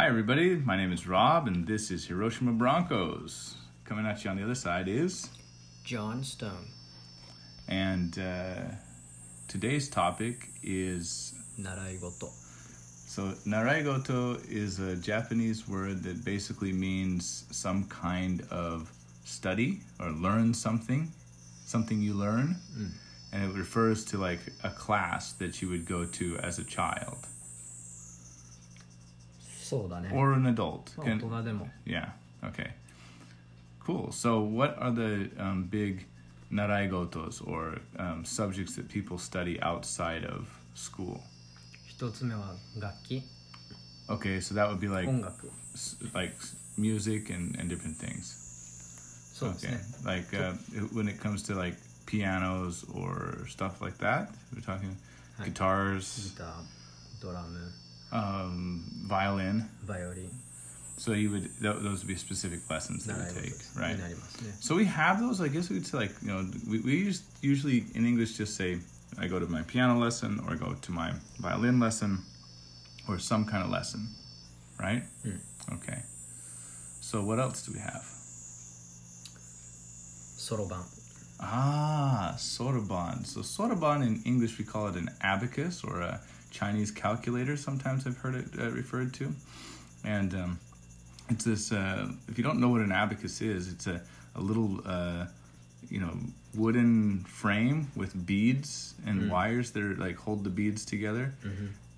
Hi, everybody. My name is Rob, and this is Hiroshima Broncos. Coming at you on the other side is John Stone. And uh, today's topic is Naraigoto. So, Naraigoto is a Japanese word that basically means some kind of study or learn something, something you learn. Mm. And it refers to like a class that you would go to as a child. そうだね or an adult. まあ Can- 大人でも Yeah. Okay. Cool. So, what are the um, big naraigotos or um, subjects that people study outside of school? 一つ目は楽器 Okay, so that would be like 音楽 s- like s- music and, and different things. そうです Okay. ね Like uh, it- when it comes to like pianos or stuff like that, we're talking Hi. ギギ guitars, タードラム um, violin. Violin. So you would th- those would be specific lessons that you take, right? Yeah. So we have those. I guess we'd say like you know we we just usually in English just say I go to my piano lesson or I go to my violin lesson or some kind of lesson, right? Mm. Okay. So what else do we have? Soroban. Ah, soroban. So soroban in English we call it an abacus or a Chinese calculator. Sometimes I've heard it uh, referred to, and um, it's this. Uh, if you don't know what an abacus is, it's a a little. Uh, you know, wooden frame with beads and wires that are like hold the beads together,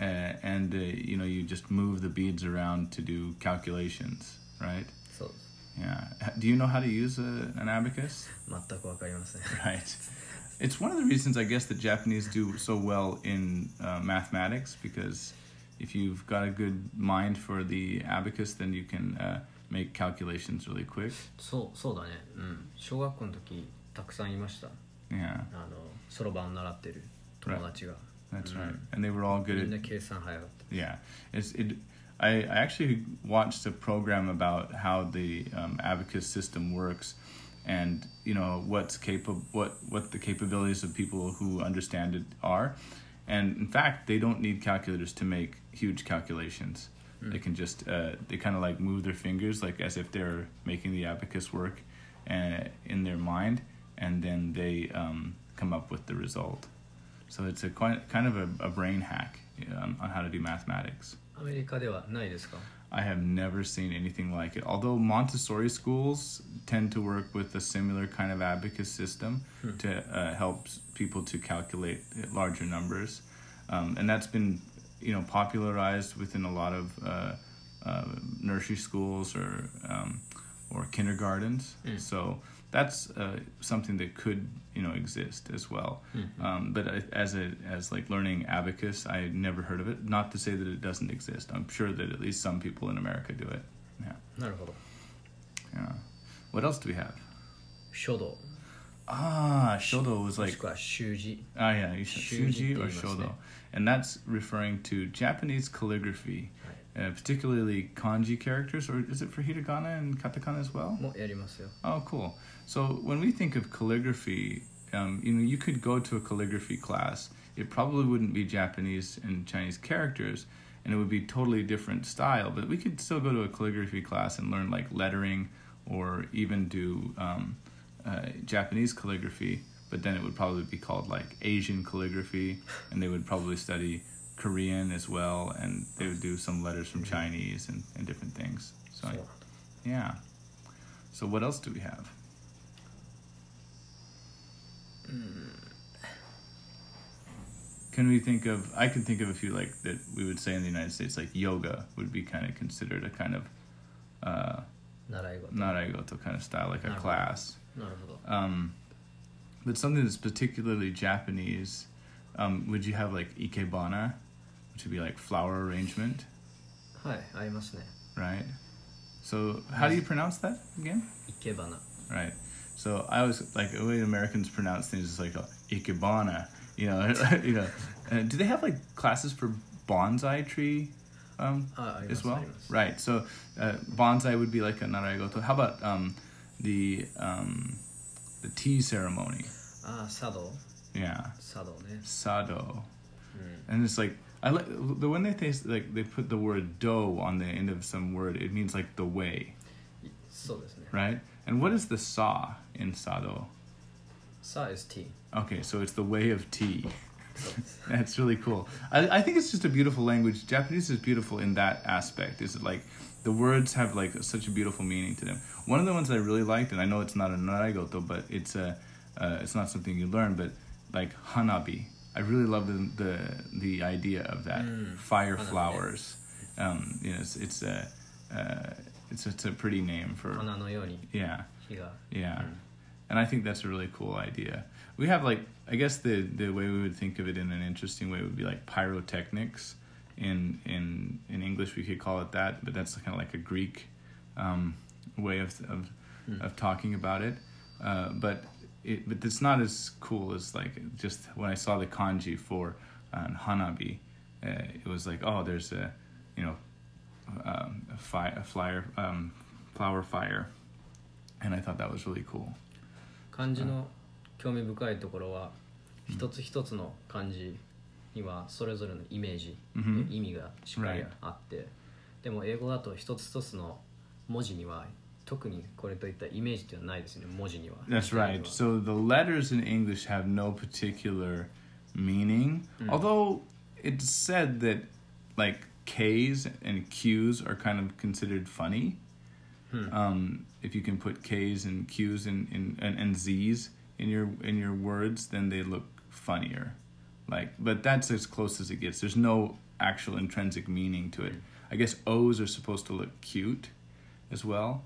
uh, and uh, you know you just move the beads around to do calculations, right? そうです Yeah. Do you know how to use a, an abacus? 全くわかりません Right. It's one of the reasons I guess that Japanese do so well in uh, mathematics because if you've got a good mind for the abacus, then you can uh, make calculations really quick. そうそうだねうん小学校の時たくさんいました Yeah, あのそろばん習ってる友達が that's right. And they were all み good んな at 計算早かった yeah. It's it. I, I actually watched a program about how the um, abacus system works, and you know what's capable, what what the capabilities of people who understand it are, and in fact they don't need calculators to make huge calculations. They can just uh, they kind of like move their fingers like as if they're making the abacus work, uh, in their mind, and then they um, come up with the result. So it's a quite kind of a, a brain hack um, on how to do mathematics. アメリカではないですか I have never seen anything like it. Although Montessori schools tend to work with a similar kind of abacus system to uh, help people to calculate larger numbers, um, and that's been, you know, popularized within a lot of uh, uh, nursery schools or um, or kindergartens. So that's uh, something that could, you know, exist as well. Um, but I- as a as like learning abacus, I had never heard of it. Not to say that it doesn't exist. I'm sure that at least some people in America do it. Yeah, なるほど yeah. What else do we have? 書道 Ah, shodo was も like しくは習字 ah yeah, you said Shuji shuji or って言いますね。 shodo, and that's referring to Japanese calligraphy, uh, particularly kanji characters, or is it for hiragana and katakana as well? Oh, cool. So when we think of calligraphy, um, you know, you could go to a calligraphy class. It probably wouldn't be Japanese and Chinese characters, and it would be totally different style. But we could still go to a calligraphy class and learn like lettering, or even do um, uh, Japanese calligraphy. But then it would probably be called like Asian calligraphy, and they would probably study Korean as well, and they would do some letters from Chinese and, and different things. So, sure. I, yeah. So, what else do we have? Can we think of? I can think of a few like that we would say in the United States, like yoga would be kind of considered a kind of uh, naraigoto. naraigoto kind of style, like a class. Um, but something that's particularly Japanese. Um, would you have like ikebana? to be like flower arrangement. Hi, Right. So how do you pronounce that again? Ikebana. Right. So I was like the way Americans pronounce things is like uh, ikebana. You know, you know. Uh, do they have like classes for bonsai tree um, uh, as well? Right. So uh, bonsai would be like a naraigoto. How about um, the um, the tea ceremony? Ah, sado. Yeah. Sado. Sado. Mm. And it's like I like the when they taste like they put the word do on the end of some word. It means like the way. So Right. And what is the sa in sado? Sa is tea. Okay, so it's the way of tea. That's really cool. I, I think it's just a beautiful language. Japanese is beautiful in that aspect. Is it like the words have like such a beautiful meaning to them. One of the ones that I really liked, and I know it's not a naragoto, but it's a uh, it's not something you learn, but like hanabi I really love the the, the idea of that mm, fire flowers. Um, you know, it's, it's a uh, it's it's a pretty name for yeah yeah, and I think that's a really cool idea. We have like I guess the the way we would think of it in an interesting way would be like pyrotechnics. In in in English, we could call it that, but that's kind of like a Greek um, way of of, mm. of talking about it. Uh, but it but it's not as cool as like just when I saw the kanji for um, hanabi, uh, it was like oh there's a you know um, a, fi- a flyer um, flower fire, and I thought that was really cool. 漢字の興味深いところは一つ一つの漢字にはそれぞれのイメージ、 Mhm. 意味がしっかり Right. あってでも英語だと一つ一つの文字には 特にこれといったイメージっていうのはないですね文字には That's right. So the letters in English have no particular meaning, although it's said that like K's and Q's are kind of considered funny. Hmm. Um, if you can put K's and Q's in, in, and, and Z's in your in your words, then they look funnier. Like, but that's as close as it gets. There's no actual intrinsic meaning to it. I guess O's are supposed to look cute, as well,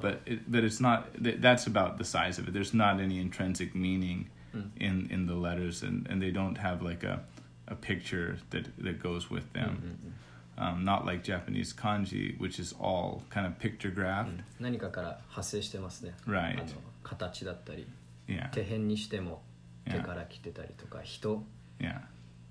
but it, but it's not. th- That's about the size of it. There's not any intrinsic meaning Mm. in in the letters, and, and they don't have like a a picture that that goes with うんうん them. Um, not like Japanese kanji, which is all kind of pictographed. うん何かから派生してますね Right. あの形だったり Yeah. 手辺にしても手 Yeah. から来てたりとか人 Yeah.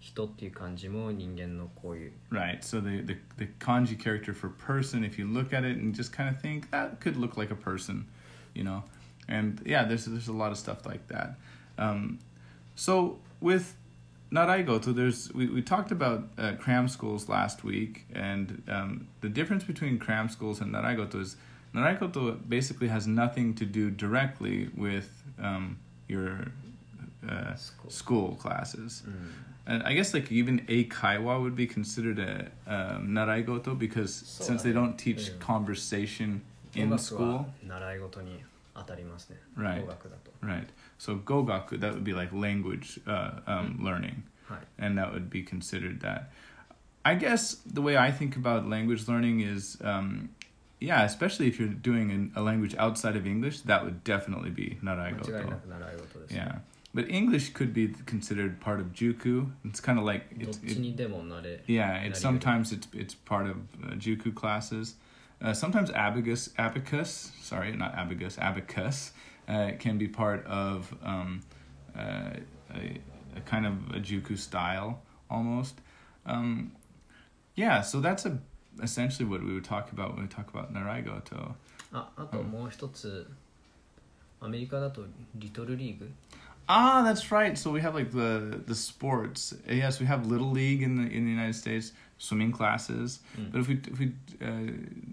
人っていう漢字も人間のこういう Right. So the, the the kanji character for person, if you look at it and just kind of think that could look like a person, you know, and yeah, there's there's a lot of stuff like that. Um, so with Naraigoto, there's we, we talked about uh, cram schools last week, and um, the difference between cram schools and Naraigoto is Naraigoto basically has nothing to do directly with um, your uh, School. school classes. うん and I guess like even a kaiwa would be considered a um, naraigoto because since they don't teach conversation in school. Right. Right. So gogaku that would be like language uh, um, learning, and that would be considered that. I guess the way I think about language learning is, um, yeah, especially if you're doing an, a language outside of English, that would definitely be naraigoto. Yeah. but English could be considered part of juku. It's kind of like どっ it's, ち it, にでもなれ Yeah, it's Not even. sometimes it's it's part of uh, juku classes. Uh, sometimes abacus, abacus, sorry, not abacus, abacus, uh, can be part of um, uh, a, a kind of a juku style almost. Um, yeah, so that's a essentially what we would talk about when we talk about naraigoto. ああともう一つ、アメリカだとリトルリーグ Ah, that's right. So we have like the the sports. Yes, we have little league in the in the United States, swimming classes. Mm. But if we if we uh,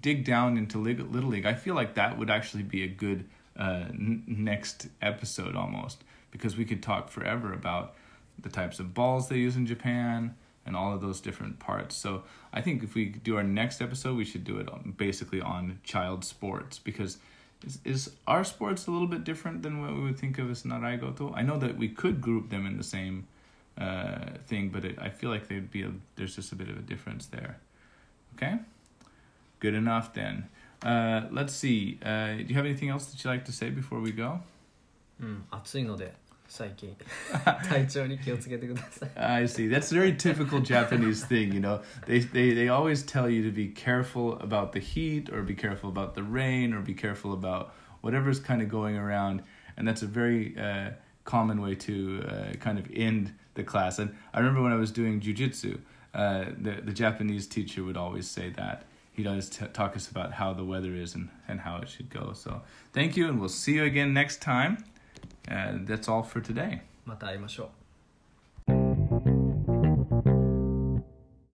dig down into little league, I feel like that would actually be a good uh, n- next episode almost because we could talk forever about the types of balls they use in Japan and all of those different parts. So I think if we do our next episode, we should do it basically on child sports because is, is our sports a little bit different than what we would think of as naraigoto? I know that we could group them in the same uh, thing, but it, I feel like they'd be a, there's just a bit of a difference there. Okay, good enough then. Uh, let's see. Uh, do you have anything else that you'd like to say before we go? うん暑いので 最近体調に気をつけてください I see. That's a very typical Japanese thing, you know. They, they they always tell you to be careful about the heat or be careful about the rain or be careful about whatever's kind of going around, and that's a very uh, common way to uh, kind of end the class. And I remember when I was doing jujitsu, uh, the the Japanese teacher would always say that. He'd always t- talk us about how the weather is and, and how it should go. So thank you, and we'll see you again next time. Uh, that's all for today. また会いましょう